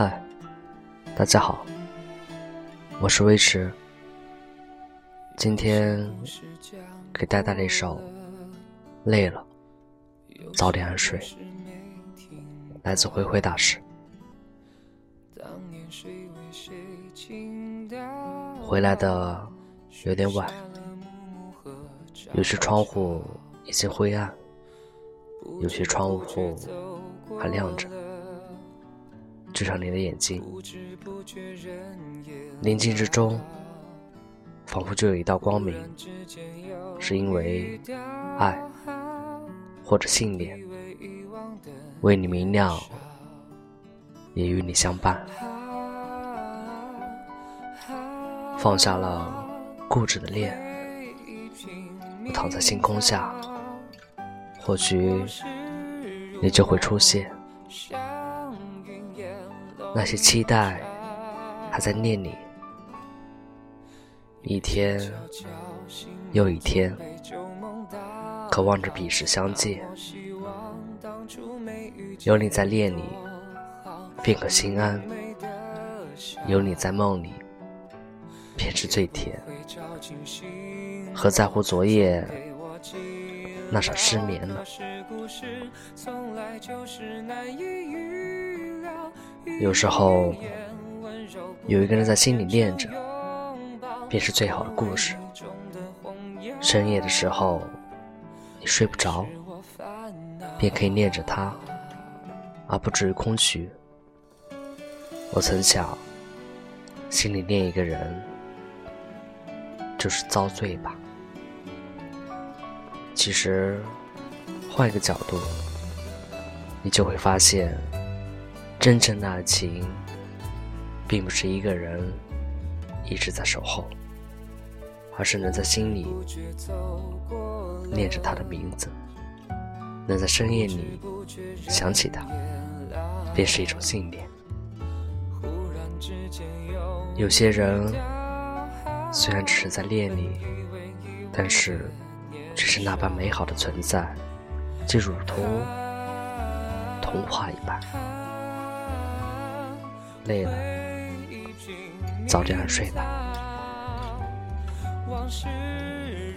嗨，大家好，我是威驰。今天给大家带来一首《累了，早点安睡》，来自灰灰大师。回来的有点晚，有些窗户已经灰暗，有些窗户还亮着。就像你的眼睛，宁静之中，仿佛就有一道光明，是因为爱或者信念，为你明亮，也与你相伴。放下了固执的恋，我躺在星空下，或许你就会出现。那些期待还在念你，一天又一天，渴望着彼时相见。有你在恋里，便可心安；有你在梦里，便是最甜。何在乎昨夜那场失眠呢？有时候，有一个人在心里念着，便是最好的故事。深夜的时候，你睡不着，便可以念着他，而不至于空虚。我曾想，心里念一个人，就是遭罪吧。其实，换一个角度，你就会发现。真正的爱情，并不是一个人一直在守候，而是能在心里念着他的名字，能在深夜里想起他，便是一种信念。有些人虽然只是在恋你，但是却是那般美好的存在，就如同童话一般。累了，早点睡吧。往事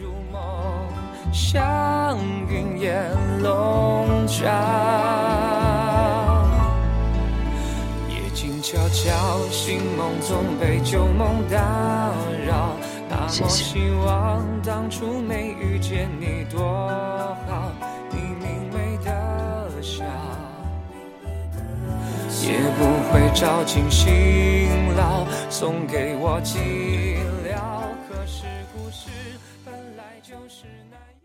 如梦，像云烟笼罩。夜静悄悄，醒梦总被旧梦打扰。谢谢。希望当初没遇见你多好。也不照进心牢送给我寂寥，可是故事本来就是难。